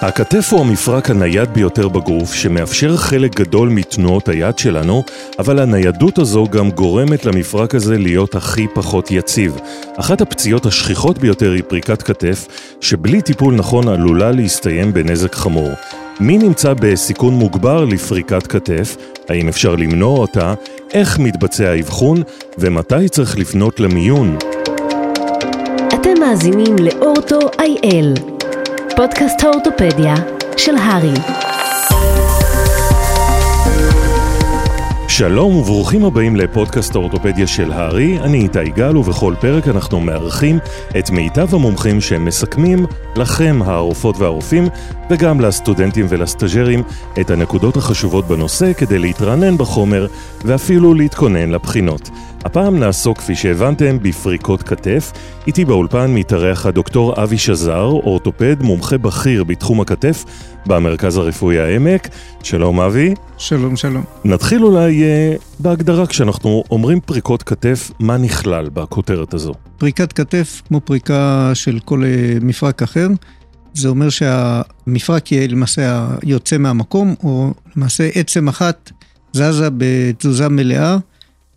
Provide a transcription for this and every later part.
הכתף הוא המפרק הנייד ביותר בגוף, שמאפשר חלק גדול מתנועות היד שלנו, אבל הניידות הזו גם גורמת למפרק הזה להיות הכי פחות יציב. אחת הפציעות השכיחות ביותר היא פריקת כתף, שבלי טיפול נכון עלולה להסתיים בנזק חמור. מי נמצא בסיכון מוגבר לפריקת כתף? האם אפשר למנוע אותה? איך מתבצע האבחון? ומתי צריך לפנות למיון? מאזינים לאורטו איי-אל, פודקאסט האורתופדיה של הרי. שלום וברוכים הבאים לפודקאסט האורתופדיה של הארי, אני איתי גל ובכל פרק אנחנו מארחים את מיטב המומחים שמסכמים לכם הרופאות והרופאים וגם לסטודנטים ולסטאג'רים את הנקודות החשובות בנושא כדי להתרענן בחומר ואפילו להתכונן לבחינות. הפעם נעסוק, כפי שהבנתם, בפריקות כתף. איתי באולפן מתארח הדוקטור אבי שזר, אורתופד, מומחה בכיר בתחום הכתף במרכז הרפואי העמק. שלום אבי. שלום, שלום. נתחיל אולי uh, בהגדרה כשאנחנו אומרים פריקות כתף, מה נכלל בכותרת הזו? פריקת כתף, כמו פריקה של כל uh, מפרק אחר, זה אומר שהמפרק יהיה למעשה יוצא מהמקום, או למעשה עצם אחת זזה בתזוזה מלאה.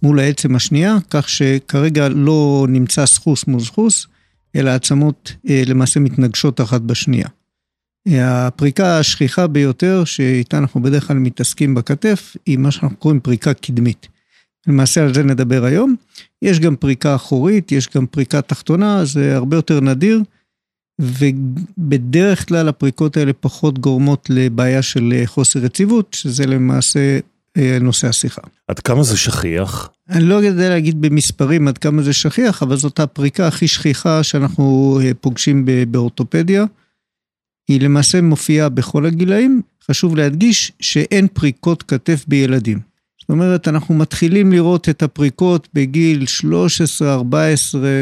מול העצם השנייה, כך שכרגע לא נמצא סחוס מול סחוס, אלא העצמות אה, למעשה מתנגשות אחת בשנייה. הפריקה השכיחה ביותר, שאיתה אנחנו בדרך כלל מתעסקים בכתף, היא מה שאנחנו קוראים פריקה קדמית. למעשה על זה נדבר היום. יש גם פריקה אחורית, יש גם פריקה תחתונה, זה הרבה יותר נדיר, ובדרך כלל הפריקות האלה פחות גורמות לבעיה של חוסר יציבות, שזה למעשה אה, נושא השיחה. עד כמה זה שכיח? אני לא יודע להגיד במספרים עד כמה זה שכיח, אבל זאת הפריקה הכי שכיחה שאנחנו אה, פוגשים באורתופדיה. היא למעשה מופיעה בכל הגילאים. חשוב להדגיש שאין פריקות כתף בילדים. זאת אומרת, אנחנו מתחילים לראות את הפריקות בגיל 13-14.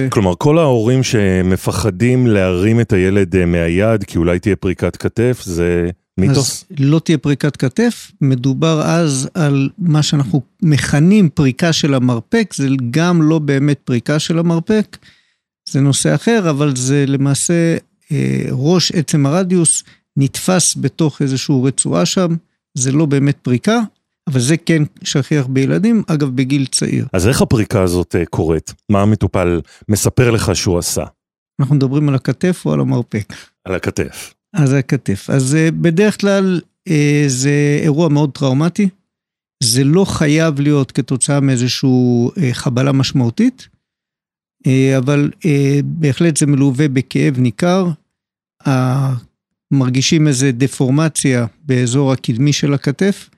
כלומר, כל ההורים שמפחדים להרים את הילד אה, מהיד כי אולי תהיה פריקת כתף, זה מיתוס? אז לא תהיה פריקת כתף, מדובר אז על מה שאנחנו מכנים פריקה של המרפק, זה גם לא באמת פריקה של המרפק, זה נושא אחר, אבל זה למעשה ראש עצם הרדיוס נתפס בתוך איזושהי רצועה שם, זה לא באמת פריקה, אבל זה כן שכיח בילדים, אגב בגיל צעיר. אז איך הפריקה הזאת אה, קורית? מה המטופל מספר לך שהוא עשה? אנחנו מדברים על הכתף או על המרפק? על הכתף. אז הכתף. אז אה, בדרך כלל אה, זה אירוע מאוד טראומטי. זה לא חייב להיות כתוצאה מאיזושהי חבלה משמעותית, אבל בהחלט זה מלווה בכאב ניכר. מרגישים איזו דפורמציה באזור הקדמי של הכתף,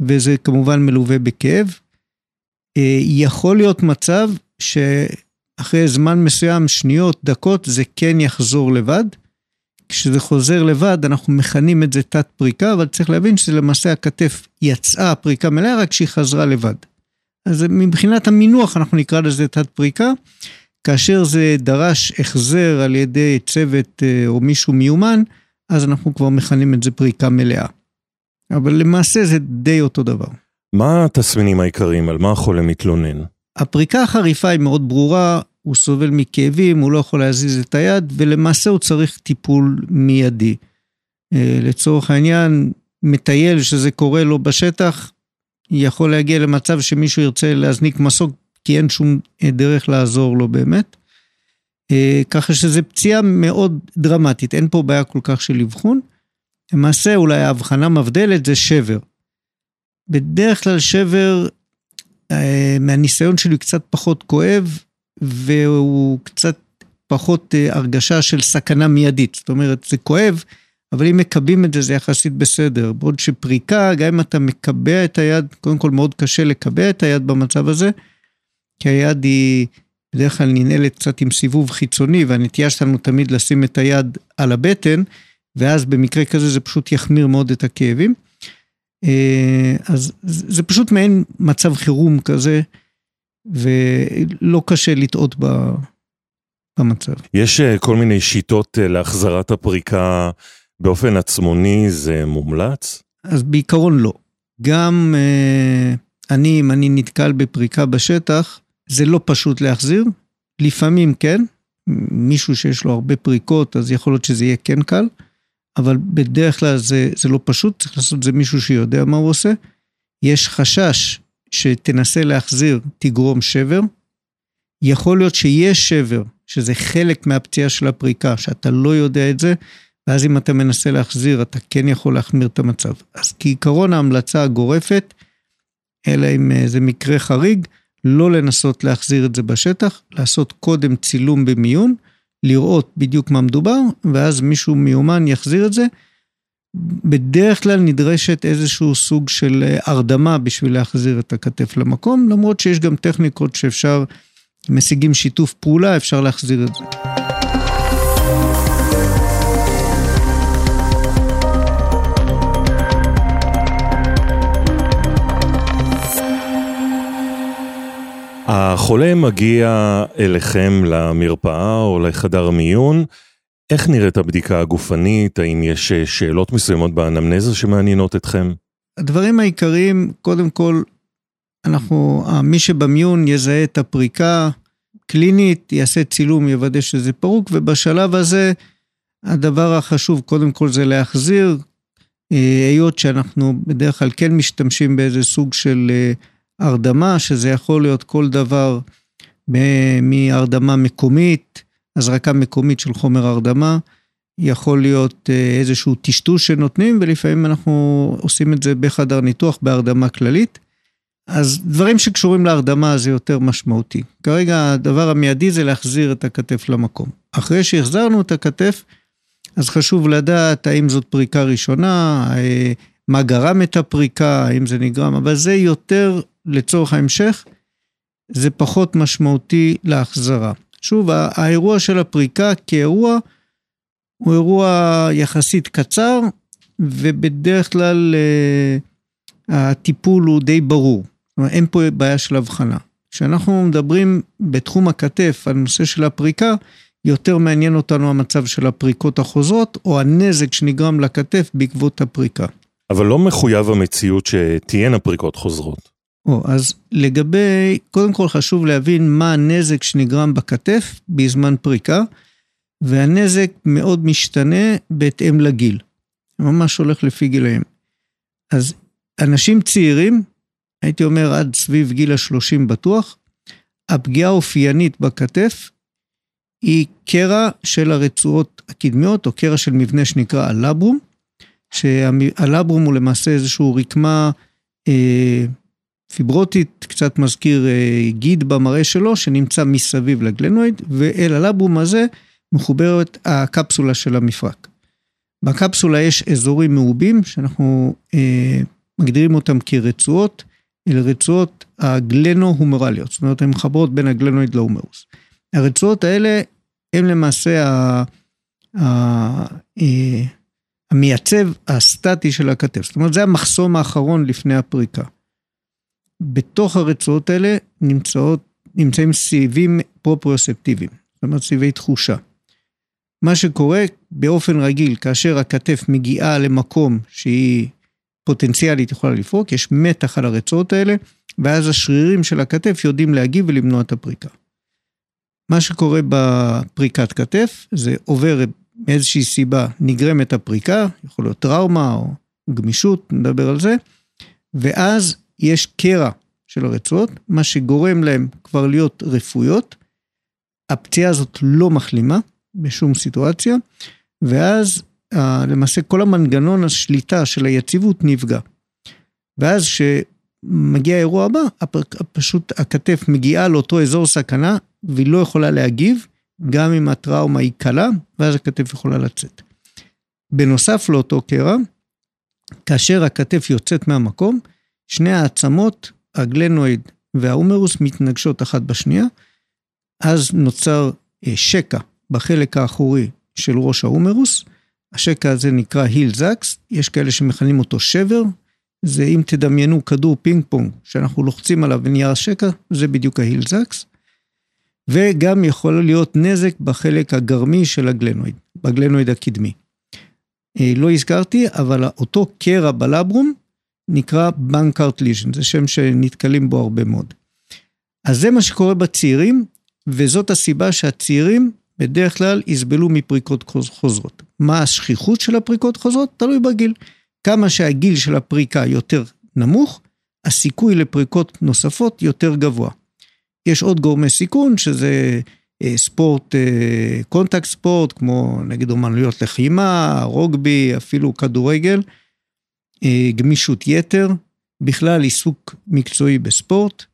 וזה כמובן מלווה בכאב. יכול להיות מצב שאחרי זמן מסוים, שניות, דקות, זה כן יחזור לבד. כשזה חוזר לבד, אנחנו מכנים את זה תת פריקה, אבל צריך להבין שלמעשה הכתף יצאה פריקה מלאה, רק שהיא חזרה לבד. אז מבחינת המינוח אנחנו נקרא לזה תת פריקה. כאשר זה דרש החזר על ידי צוות אה, או מישהו מיומן, אז אנחנו כבר מכנים את זה פריקה מלאה. אבל למעשה זה די אותו דבר. מה התסמינים העיקריים? על מה החולה מתלונן? הפריקה החריפה היא מאוד ברורה, הוא סובל מכאבים, הוא לא יכול להזיז את היד, ולמעשה הוא צריך טיפול מיידי. אה, לצורך העניין, מטייל שזה קורה לו בשטח, יכול להגיע למצב שמישהו ירצה להזניק מסוק, כי אין שום דרך לעזור לו באמת. אה, ככה שזו פציעה מאוד דרמטית, אין פה בעיה כל כך של אבחון. למעשה אולי ההבחנה מבדלת זה שבר. בדרך כלל שבר, אה, מהניסיון שלי קצת פחות כואב, והוא קצת פחות אה, הרגשה של סכנה מיידית. זאת אומרת, זה כואב, אבל אם מקבים את זה, זה יחסית בסדר. בעוד שפריקה, גם אם אתה מקבע את היד, קודם כל מאוד קשה לקבע את היד במצב הזה, כי היד היא בדרך כלל ננעלת קצת עם סיבוב חיצוני, והנטייה שלנו תמיד לשים את היד על הבטן, ואז במקרה כזה זה פשוט יחמיר מאוד את הכאבים. אה, אז זה פשוט מעין מצב חירום כזה. ולא קשה לטעות במצב. יש אה, כל מיני שיטות אה, להחזרת הפריקה באופן עצמוני, זה מומלץ? אז בעיקרון לא. גם אה, אני, אם אני נתקל בפריקה בשטח, זה לא פשוט להחזיר. לפעמים כן, מישהו שיש לו הרבה פריקות, אז יכול להיות שזה יהיה כן קל, אבל בדרך כלל זה, זה לא פשוט, צריך לעשות את זה מישהו שיודע מה הוא עושה. יש חשש שתנסה להחזיר, תגרום שבר. יכול להיות שיש שבר, שזה חלק מהפציעה של הפריקה, שאתה לא יודע את זה, ואז אם אתה מנסה להחזיר, אתה כן יכול להחמיר את המצב. אז כעיקרון ההמלצה הגורפת, אלא אם אה, זה מקרה חריג, לא לנסות להחזיר את זה בשטח, לעשות קודם צילום במיון, לראות בדיוק מה מדובר, ואז מישהו מיומן יחזיר את זה. בדרך כלל נדרשת איזשהו סוג של אה, הרדמה בשביל להחזיר את הכתף למקום, למרות שיש גם טכניקות שאפשר, משיגים שיתוף פעולה, אפשר להחזיר את זה. החולה מגיע אליכם למרפאה או לחדר מיון, איך נראית הבדיקה הגופנית? האם יש שאלות מסוימות באנמנזה שמעניינות אתכם? הדברים העיקריים, קודם כל, אנחנו, מי שבמיון יזהה את הפריקה קלינית, יעשה צילום, יוודא שזה פרוק, ובשלב הזה, הדבר החשוב קודם כל זה להחזיר, אה, היות שאנחנו בדרך כלל כן משתמשים באיזה סוג של אה, הרדמה, שזה יכול להיות כל דבר מהרדמה מקומית, הזרקה מקומית של חומר הרדמה, יכול להיות אה, איזשהו טשטוש שנותנים, ולפעמים אנחנו עושים את זה בחדר ניתוח בהרדמה כללית. אז דברים שקשורים להרדמה זה יותר משמעותי. כרגע הדבר המיידי זה להחזיר את הכתף למקום. אחרי שהחזרנו את הכתף, אז חשוב לדעת האם זאת פריקה ראשונה, אה, מה גרם את הפריקה, האם זה נגרם, אבל זה יותר לצורך ההמשך, זה פחות משמעותי להחזרה. שוב, האירוע של הפריקה כאירוע, הוא אירוע יחסית קצר, ובדרך כלל אה, הטיפול הוא די ברור. אומרת, אין פה בעיה של הבחנה. כשאנחנו מדברים בתחום הכתף על נושא של הפריקה, יותר מעניין אותנו המצב של הפריקות החוזרות, או הנזק שנגרם לכתף בעקבות הפריקה. אבל לא מחויב המציאות שתהיינה פריקות חוזרות. או, אז לגבי, קודם כל חשוב להבין מה הנזק שנגרם בכתף בזמן פריקה, והנזק מאוד משתנה בהתאם לגיל. ממש הולך לפי גילאים. אז אנשים צעירים, הייתי אומר עד סביב גיל ה-30 בטוח, הפגיעה האופיינית בכתף היא קרע של הרצועות הקדמיות, או קרע של מבנה שנקרא הלברום, שהלברום הוא למעשה איזושהי רקמה אה, פיברוטית, קצת מזכיר אה, גיד במראה שלו, שנמצא מסביב לגלנואיד, ואל הלברום הזה מחוברת הקפסולה של המפרק. בקפסולה יש אזורים מעובים, שאנחנו אה, מגדירים אותם כרצועות, אלה רצועות הגלנו-הומרליות, זאת אומרת, הן מחברות בין הגלנואיד להומרוס. הרצועות האלה הן למעשה ה... ה... אה, המייצב הסטטי של הכתף, זאת אומרת, זה המחסום האחרון לפני הפריקה. בתוך הרצועות האלה נמצאות, נמצאים סיבים פרופריוספטיביים, זאת אומרת סיבי תחושה. מה שקורה באופן רגיל, כאשר הכתף מגיעה למקום שהיא פוטנציאלית יכולה לפרוק, יש מתח על הרצועות האלה, ואז השרירים של הכתף יודעים להגיב ולמנוע את הפריקה. מה שקורה בפריקת כתף, זה עובר מאיזושהי סיבה, נגרמת הפריקה, יכול להיות טראומה או גמישות, נדבר על זה, ואז יש קרע של הרצועות, מה שגורם להם כבר להיות רפויות. הפציעה הזאת לא מחלימה בשום סיטואציה, ואז למעשה כל המנגנון השליטה של היציבות נפגע. ואז כשמגיע האירוע הבא, פשוט הכתף מגיעה לאותו אזור סכנה, והיא לא יכולה להגיב, גם אם הטראומה היא קלה, ואז הכתף יכולה לצאת. בנוסף לאותו קרע, כאשר הכתף יוצאת מהמקום, שני העצמות, הגלנואיד והאומרוס, מתנגשות אחת בשנייה, אז נוצר אה, שקע בחלק האחורי של ראש האומרוס, השקע הזה נקרא היל זקס, יש כאלה שמכנים אותו שבר, זה אם תדמיינו כדור פינג פונג שאנחנו לוחצים עליו ונהיה שקע, זה בדיוק ה Hill-Sachs. וגם יכול להיות נזק בחלק הגרמי של ה glenoid, ב glenoid הקדמי. אה, לא הזכרתי, אבל אותו קרע ב labrum נקרא Bankart lesion, זה שם שנתקלים בו הרבה מאוד. אז זה מה שקורה בצעירים, וזאת הסיבה שהצעירים בדרך כלל יסבלו מפריקות חוזרות. מה השכיחות של הפריקות חוזרות? תלוי בגיל. כמה שהגיל של הפריקה יותר נמוך, הסיכוי לפריקות נוספות יותר גבוה. יש עוד גורמי סיכון, שזה אה, ספורט, אה, קונטקט ספורט, כמו נגיד אומנויות לחימה, רוגבי, אפילו כדורגל, גמישות יתר, בכלל עיסוק מקצועי בספורט,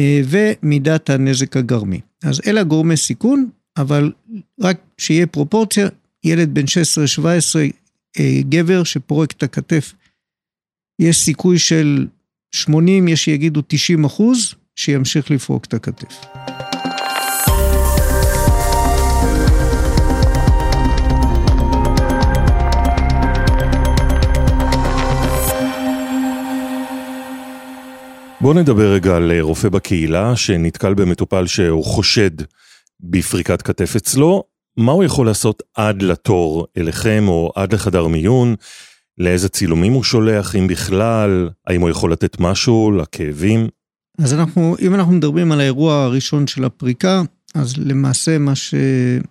ומידת הנזק הגרמי. אז אלה גורמי סיכון, אבל רק שיהיה פרופורציה, ילד בן 16-17, גבר שפורק את הכתף, יש סיכוי של 80, יש שיגידו 90 אחוז, שימשיך לפרוק את הכתף. בואו נדבר רגע על אה, רופא בקהילה שנתקל במטופל שהוא חושד בפריקת כתף אצלו, מה הוא יכול לעשות עד לתור אליכם או עד לחדר מיון? לאיזה צילומים הוא שולח, אם בכלל, האם הוא יכול לתת משהו לכאבים? אז אנחנו, אם אנחנו מדברים על האירוע הראשון של הפריקה, אז למעשה מה ש...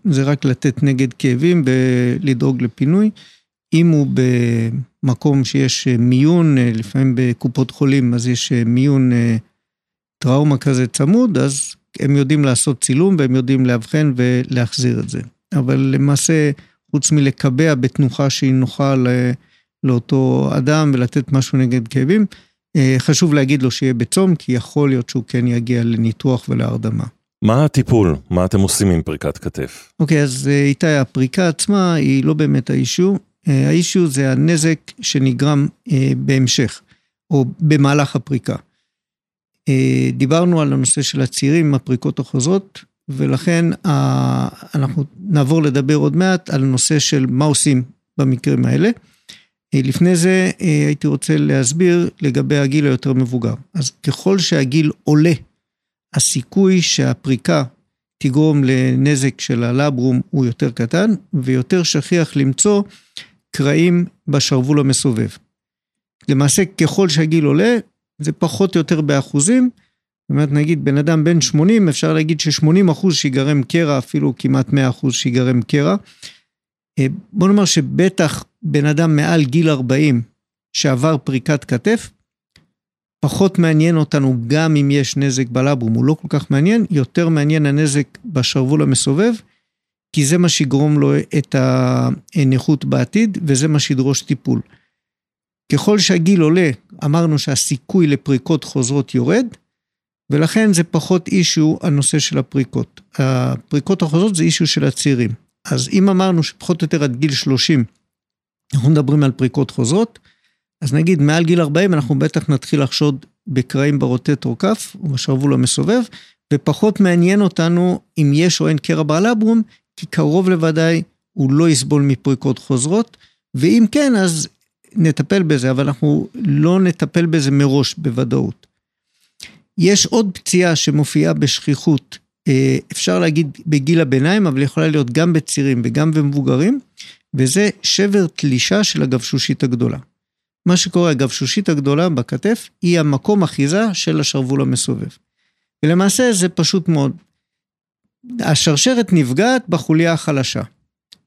זה רק לתת נגד כאבים ולדאוג לפינוי. אם הוא במקום שיש מיון, לפעמים בקופות חולים, אז יש מיון טראומה כזה צמוד, אז הם יודעים לעשות צילום והם יודעים לאבחן ולהחזיר את זה. אבל למעשה, חוץ מלקבע בתנוחה שהיא נוחה לאותו אדם ולתת משהו נגד כאבים, חשוב להגיד לו שיהיה בצום, כי יכול להיות שהוא כן יגיע לניתוח ולהרדמה. מה הטיפול? מה אתם עושים עם פריקת כתף? אוקיי, okay, אז איתי, הפריקה עצמה היא לא באמת האישו. האישו זה הנזק שנגרם בהמשך, או במהלך הפריקה. דיברנו על הנושא של הצעירים הפריקות החוזרות, ולכן אנחנו נעבור לדבר עוד מעט על הנושא של מה עושים במקרים האלה. לפני זה הייתי רוצה להסביר לגבי הגיל היותר מבוגר. אז ככל שהגיל עולה, הסיכוי שהפריקה תגרום לנזק של הלברום הוא יותר קטן, ויותר שכיח למצוא קרעים בשרוול המסובב. למעשה, ככל שהגיל עולה, זה פחות או יותר באחוזים. זאת אומרת, נגיד, בן אדם בן 80, אפשר להגיד ש-80 אחוז שיגרם קרע, אפילו כמעט 100 אחוז שיגרם קרע. אה, בוא נאמר שבטח בן אדם מעל גיל 40 שעבר פריקת כתף, פחות מעניין אותנו גם אם יש נזק בלברום, הוא לא כל כך מעניין, יותר מעניין הנזק בשרוול המסובב, כי זה מה שיגרום לו את הנכות בעתיד, וזה מה שידרוש טיפול. ככל שהגיל עולה, אמרנו שהסיכוי לפריקות חוזרות יורד, ולכן זה פחות אישו הנושא של הפריקות. הפריקות החוזרות זה אישו של הצעירים. אז אם אמרנו שפחות או יותר עד גיל 30, אנחנו מדברים על פריקות חוזרות, אז נגיד מעל גיל 40 אנחנו בטח נתחיל לחשוד בקרעים ברוטטור כף או בשרוול המסובב, ופחות מעניין אותנו אם יש או אין קרע באלברום, כי קרוב לוודאי הוא לא יסבול מפריקות חוזרות, ואם כן אז נטפל בזה, אבל אנחנו לא נטפל בזה מראש בוודאות. יש עוד פציעה שמופיעה בשכיחות, אה, אפשר להגיד בגיל הביניים, אבל יכולה להיות גם בצעירים וגם במבוגרים, וזה שבר תלישה של הגבשושית הגדולה. מה שקורה, הגבשושית הגדולה בכתף היא המקום אחיזה של השרוול המסובב. ולמעשה זה פשוט מאוד. השרשרת נפגעת בחוליה החלשה.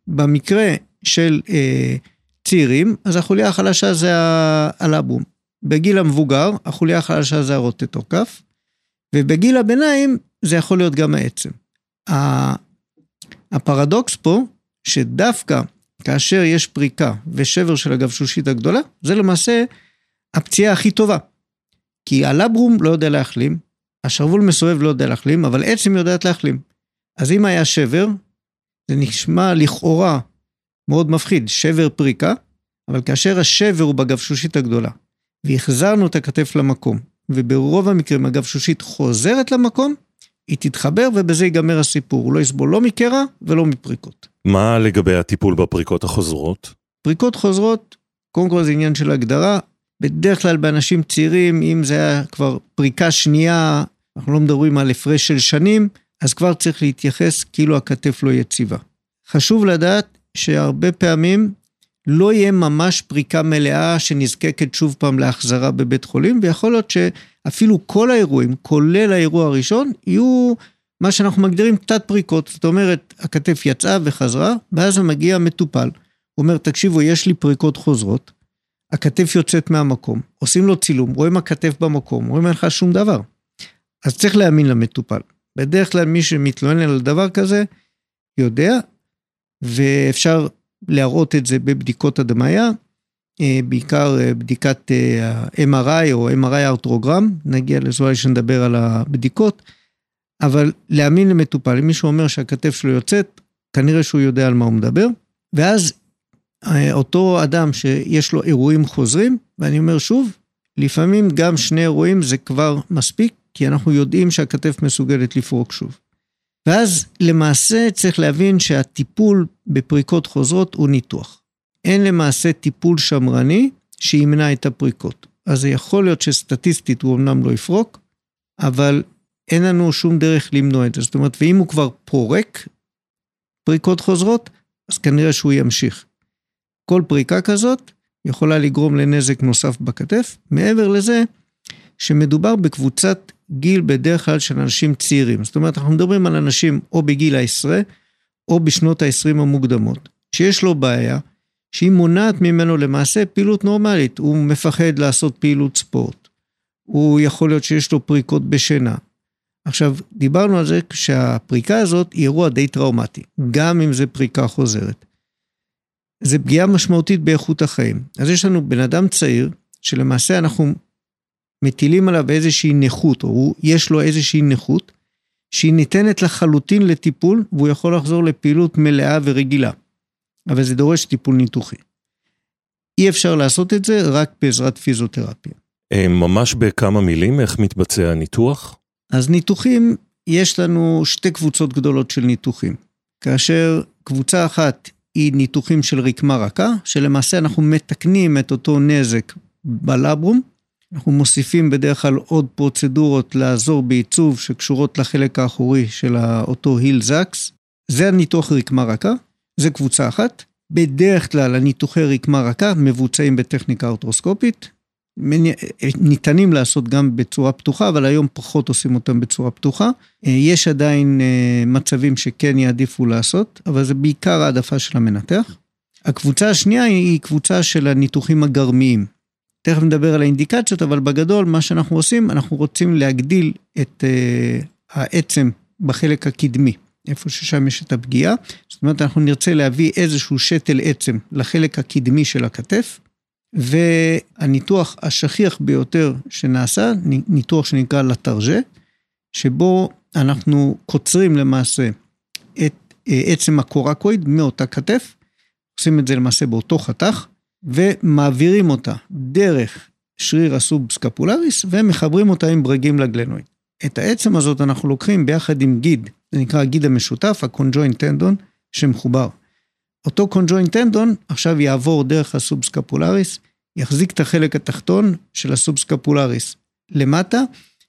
במקרה של אה, צעירים, אז החוליה החלשה זה הלבום. בגיל המבוגר, החוליה החלשה זה הרוטטור כף, ובגיל הביניים זה יכול להיות גם העצם. הפרדוקס פה, שדווקא כאשר יש פריקה ושבר של הגבשושית הגדולה, זה למעשה הפציעה הכי טובה. כי הלברום לא יודע להחלים, השרוול מסובב לא יודע להחלים, אבל עצם יודעת להחלים. אז אם היה שבר, זה נשמע לכאורה מאוד מפחיד, שבר פריקה, אבל כאשר השבר הוא בגבשושית הגדולה, והחזרנו את הכתף למקום, וברוב המקרים הגבשושית חוזרת למקום, היא תתחבר ובזה ייגמר הסיפור, הוא לא יסבול לא מקרע ולא מפריקות. מה לגבי הטיפול בפריקות החוזרות? פריקות חוזרות, קודם כל זה עניין של הגדרה, בדרך כלל באנשים צעירים, אם זה היה כבר פריקה שנייה, אנחנו לא מדברים על הפרש של שנים, אז כבר צריך להתייחס כאילו הכתף לא יציבה. חשוב לדעת שהרבה פעמים לא יהיה ממש פריקה מלאה שנזקקת שוב פעם להחזרה בבית חולים, ויכול להיות שאפילו כל האירועים, כולל האירוע הראשון, יהיו מה שאנחנו מגדירים תת פריקות, זאת אומרת, הכתף יצאה וחזרה, ואז מגיע המטופל. הוא אומר, תקשיבו, יש לי פריקות חוזרות, הכתף יוצאת מהמקום, עושים לו צילום, רואים הכתף במקום, רואים אין לך שום דבר. אז צריך להאמין למטופל. בדרך כלל מי שמתלונן על דבר כזה, יודע, ואפשר להראות את זה בבדיקות הדמיה, אה, בעיקר אה, בדיקת ה-MRI אה, או MRI ארטרוגרם, נגיע לזה שנדבר על הבדיקות, אבל להאמין למטופל, אם מישהו אומר שהכתף שלו יוצאת, כנראה שהוא יודע על מה הוא מדבר, ואז אותו אדם שיש לו אירועים חוזרים, ואני אומר שוב, לפעמים גם שני אירועים זה כבר מספיק, כי אנחנו יודעים שהכתף מסוגלת לפרוק שוב. ואז למעשה צריך להבין שהטיפול בפריקות חוזרות הוא ניתוח. אין למעשה טיפול שמרני שימנע את הפריקות. אז זה יכול להיות שסטטיסטית הוא אמנם לא יפרוק, אבל אין לנו שום דרך למנוע את זה. זאת אומרת, ואם הוא כבר פורק פריקות חוזרות, אז כנראה שהוא ימשיך. כל פריקה כזאת יכולה לגרום לנזק נוסף בכתף. מעבר לזה, שמדובר בקבוצת גיל בדרך כלל של אנשים צעירים. זאת אומרת, אנחנו מדברים על אנשים או בגיל העשרה, או בשנות ה-20 המוקדמות, שיש לו בעיה, שהיא מונעת ממנו למעשה פעילות נורמלית. הוא מפחד לעשות פעילות ספורט. הוא יכול להיות שיש לו פריקות בשינה. עכשיו, דיברנו על זה שהפריקה הזאת היא אירוע די טראומטי, גם אם זה פריקה חוזרת. זה פגיעה משמעותית באיכות החיים. אז יש לנו בן אדם צעיר, שלמעשה אנחנו מטילים עליו איזושהי נכות, או יש לו איזושהי נכות, שהיא ניתנת לחלוטין לטיפול, והוא יכול לחזור לפעילות מלאה ורגילה. אבל זה דורש טיפול ניתוחי. אי אפשר לעשות את זה רק בעזרת פיזיותרפיה. אה, ממש בכמה מילים, איך מתבצע הניתוח? אז ניתוחים, יש לנו שתי קבוצות גדולות של ניתוחים. כאשר קבוצה אחת היא ניתוחים של רקמה רכה, שלמעשה אנחנו מתקנים את אותו נזק בלברום, אנחנו מוסיפים בדרך כלל עוד פרוצדורות לעזור בעיצוב שקשורות לחלק האחורי של אותו היל זקס. זה הניתוח רקמה רכה, זה קבוצה אחת. בדרך כלל הניתוחי רקמה רכה מבוצעים בטכניקה ארטרוסקופית. ניתנים לעשות גם בצורה פתוחה, אבל היום פחות עושים אותם בצורה פתוחה. יש עדיין אה, מצבים שכן יעדיפו לעשות, אבל זה בעיקר העדפה של המנתח. הקבוצה השנייה היא קבוצה של הניתוחים הגרמיים. תכף נדבר על האינדיקציות, אבל בגדול מה שאנחנו עושים, אנחנו רוצים להגדיל את uh, העצם בחלק הקדמי, איפה ששם יש את הפגיעה. זאת אומרת, אנחנו נרצה להביא איזשהו שתל עצם לחלק הקדמי של הכתף, והניתוח השכיח ביותר שנעשה, ניתוח שנקרא לטרג'ה, שבו אנחנו קוצרים למעשה את uh, עצם הקורקויד מאותה כתף, עושים את זה למעשה באותו חתך. ומעבירים אותה דרך שריר הסובסקפולריס ומחברים אותה עם ברגים לגלנואיד. את העצם הזאת אנחנו לוקחים ביחד עם גיד, זה נקרא הגיד המשותף, ה conjoint tendon, שמחובר. אותו conjoint tendon עכשיו יעבור דרך ה subscapularis, יחזיק את החלק התחתון של ה subscapularis למטה,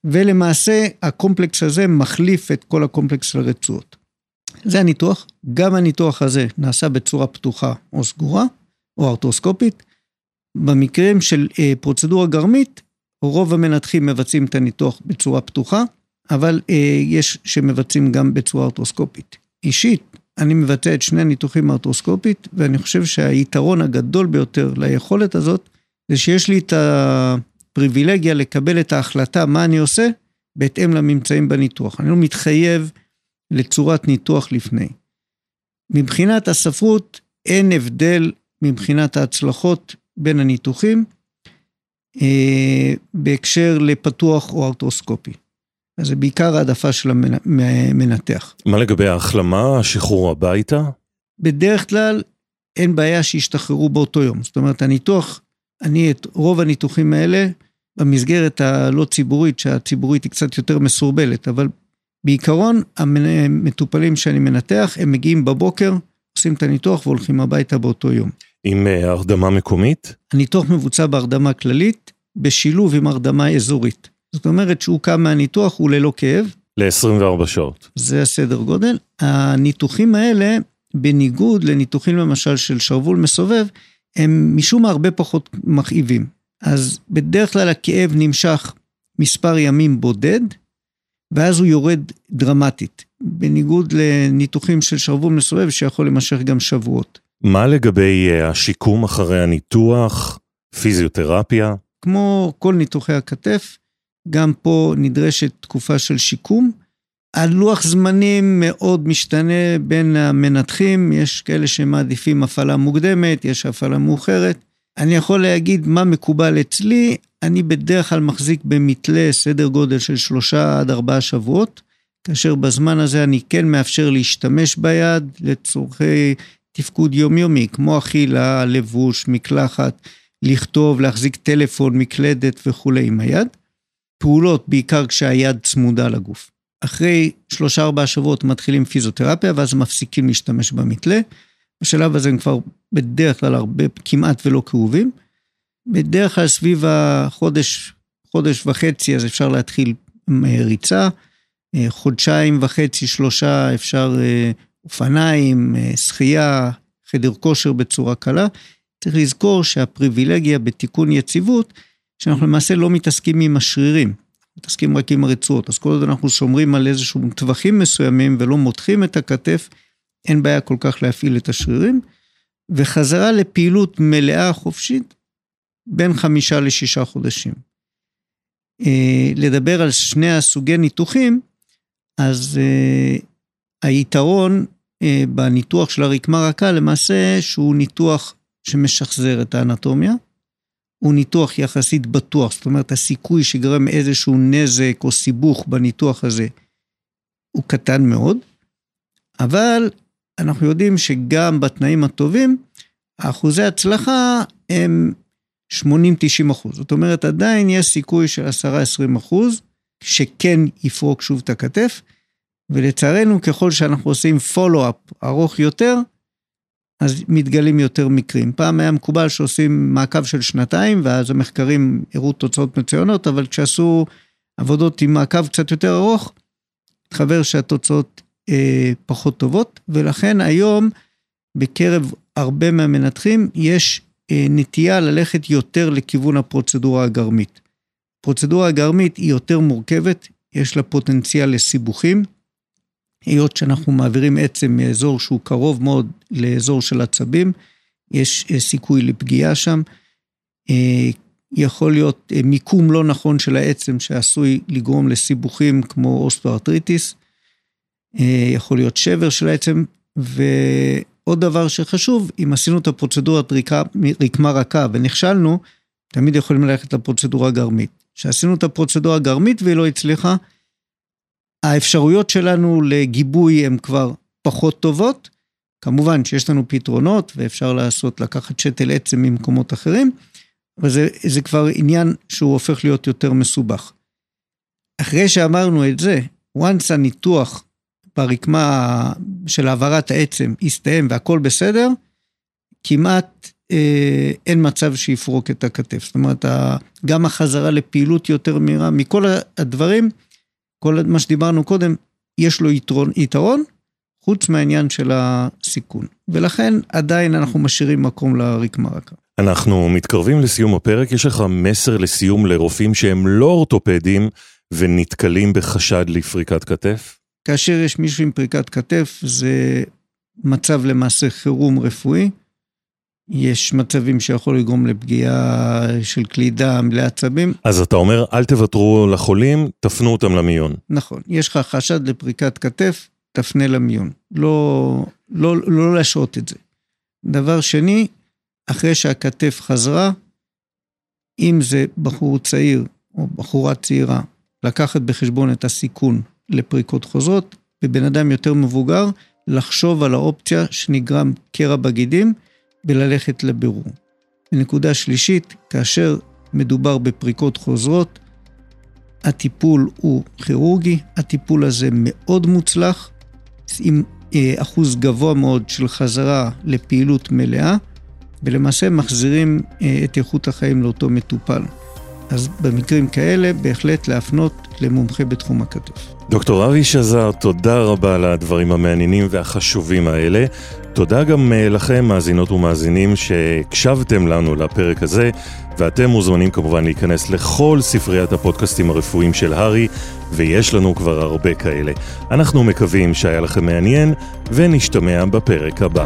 ולמעשה הקומפלקס הזה מחליף את כל הקומפלקס של הרצועות. זה הניתוח, גם הניתוח הזה נעשה בצורה פתוחה או סגורה, או ארטרוסקופית. במקרים של אה, פרוצדורה גרמית, רוב המנתחים מבצעים את הניתוח בצורה פתוחה, אבל אה, יש שמבצעים גם בצורה ארטרוסקופית. אישית, אני מבצע את שני הניתוחים ארטרוסקופית, ואני חושב שהיתרון הגדול ביותר ליכולת הזאת, זה שיש לי את הפריבילגיה לקבל את ההחלטה מה אני עושה, בהתאם לממצאים בניתוח. אני לא מתחייב לצורת ניתוח לפני. מבחינת הספרות, אין הבדל מבחינת ההצלחות בין הניתוחים אה, בהקשר לפתוח או ארטרוסקופי. אז זה בעיקר העדפה של המנתח. מה לגבי ההחלמה, השחרור הביתה? בדרך כלל אין בעיה שישתחררו באותו יום. זאת אומרת, הניתוח, אני את רוב הניתוחים האלה, במסגרת הלא ציבורית, שהציבורית היא קצת יותר מסורבלת, אבל בעיקרון המטופלים שאני מנתח, הם מגיעים בבוקר, עושים את הניתוח והולכים הביתה באותו יום. עם אה, הרדמה מקומית? הניתוח מבוצע בהרדמה כללית, בשילוב עם הרדמה אזורית. זאת אומרת שהוא קם מהניתוח, הוא ללא כאב. ל-24 שעות. זה הסדר גודל. הניתוחים האלה, בניגוד לניתוחים למשל של שרוול מסובב, הם משום מה הרבה פחות מכאיבים. אז בדרך כלל הכאב נמשך מספר ימים בודד, ואז הוא יורד דרמטית. בניגוד לניתוחים של שרוול מסובב שיכול להימשך גם שבועות. מה לגבי אה, השיקום אחרי הניתוח, פיזיותרפיה? כמו כל ניתוחי הכתף, גם פה נדרשת תקופה של שיקום. הלוח זמנים מאוד משתנה בין המנתחים, יש כאלה שמעדיפים הפעלה מוקדמת, יש הפעלה מאוחרת. אני יכול להגיד מה מקובל אצלי, אני בדרך כלל מחזיק במתלה סדר גודל של שלושה עד ארבעה שבועות, כאשר בזמן הזה אני כן מאפשר להשתמש ביד לצורכי תפקוד יומיומי, כמו אכילה, לבוש, מקלחת, לכתוב, להחזיק טלפון, מקלדת וכולי עם היד. פעולות בעיקר כשהיד צמודה לגוף. אחרי שלושה ארבעה שבועות מתחילים פיזיותרפיה ואז מפסיקים להשתמש במתלה. בשלב הזה הם כבר בדרך כלל הרבה, כמעט ולא כאובים. בדרך כלל סביב החודש, חודש וחצי, אז אפשר להתחיל עם אה, ריצה. אה, חודשיים וחצי, שלושה, אפשר אה, אופניים, שחייה, חדר כושר בצורה קלה. צריך לזכור שהפריבילגיה בתיקון יציבות, שאנחנו למעשה לא מתעסקים עם השרירים, מתעסקים רק עם הרצועות. אז כל עוד אנחנו שומרים על איזשהו טווחים מסוימים ולא מותחים את הכתף, אין בעיה כל כך להפעיל את השרירים. וחזרה לפעילות מלאה חופשית בין חמישה לשישה חודשים. אה, לדבר על שני הסוגי ניתוחים, אז אה, היתרון אה, בניתוח של הרקמה רכה למעשה שהוא ניתוח שמשחזר את האנטומיה, הוא ניתוח יחסית בטוח, זאת אומרת הסיכוי שגרם איזשהו נזק או סיבוך בניתוח הזה הוא קטן מאוד, אבל אנחנו יודעים שגם בתנאים הטובים, אחוזי הצלחה הם 80-90 אחוז. זאת אומרת, עדיין יש סיכוי של 10-20 אחוז שכן יפרוק שוב את הכתף, ולצערנו, ככל שאנחנו עושים פולו-אפ ארוך יותר, אז מתגלים יותר מקרים. פעם היה מקובל שעושים מעקב של שנתיים, ואז המחקרים הראו תוצאות מצוינות, אבל כשעשו עבודות עם מעקב קצת יותר ארוך, התחבר שהתוצאות אה, פחות טובות, ולכן היום בקרב הרבה מהמנתחים יש אה, נטייה ללכת יותר לכיוון הפרוצדורה הגרמית. הפרוצדורה הגרמית היא יותר מורכבת, יש לה פוטנציאל לסיבוכים. היות שאנחנו מעבירים עצם מאזור שהוא קרוב מאוד לאזור של עצבים, יש אה, סיכוי לפגיעה שם. אה, יכול להיות אה, מיקום לא נכון של העצם שעשוי לגרום לסיבוכים כמו אוסטוארטריטיס. יכול להיות שבר של העצם, ועוד דבר שחשוב, אם עשינו את הפרוצדורת רקמה רכה ונכשלנו, תמיד יכולים ללכת לפרוצדורה גרמית. כשעשינו את הפרוצדורה הגרמית והיא לא הצליחה, האפשרויות שלנו לגיבוי הן כבר פחות טובות. כמובן שיש לנו פתרונות ואפשר לעשות, לקחת שתל עצם ממקומות אחרים, אבל זה, זה כבר עניין שהוא הופך להיות יותר מסובך. אחרי שאמרנו את זה, once הניתוח ברקמה של העברת העצם הסתיים והכל בסדר, כמעט אה, אין מצב שיפרוק את הכתף. זאת אומרת, גם החזרה לפעילות יותר מהירה, מכל הדברים, כל מה שדיברנו קודם, יש לו יתרון, יתרון, חוץ מהעניין של הסיכון. ולכן עדיין אנחנו משאירים מקום לרקמה רכה. אנחנו מתקרבים לסיום הפרק, יש לך מסר לסיום לרופאים שהם לא אורתופדים ונתקלים בחשד לפריקת כתף? כאשר יש מישהו עם פריקת כתף, זה מצב למעשה חירום רפואי. יש מצבים שיכול לגרום לפגיעה של כלי דם, לעצבים. אז אתה אומר, אל תוותרו לחולים, תפנו אותם למיון. נכון. יש לך חשד לפריקת כתף, תפנה למיון. לא, לא, לא להשעות את זה. דבר שני, אחרי שהכתף חזרה, אם זה בחור צעיר או בחורה צעירה, לקחת בחשבון את הסיכון לפריקות חוזרות, בבן אדם יותר מבוגר, לחשוב על האופציה שנגרם קרע בגידים וללכת לבירור. ונקודה שלישית, כאשר מדובר בפריקות חוזרות, הטיפול הוא כירורגי, הטיפול הזה מאוד מוצלח, עם אה, אחוז גבוה מאוד של חזרה לפעילות מלאה, ולמעשה מחזירים אה, את איכות החיים לאותו מטופל. אז במקרים כאלה בהחלט להפנות למומחה בתחום הכתף. דוקטור אבי שזר, תודה רבה על הדברים המעניינים והחשובים האלה. תודה גם אה, לכם, מאזינות ומאזינים, שהקשבתם לנו לפרק הזה, ואתם מוזמנים כמובן להיכנס לכל ספריית הפודקאסטים הרפואיים של הארי, ויש לנו כבר הרבה כאלה. אנחנו מקווים שהיה לכם מעניין, ונשתמע בפרק הבא.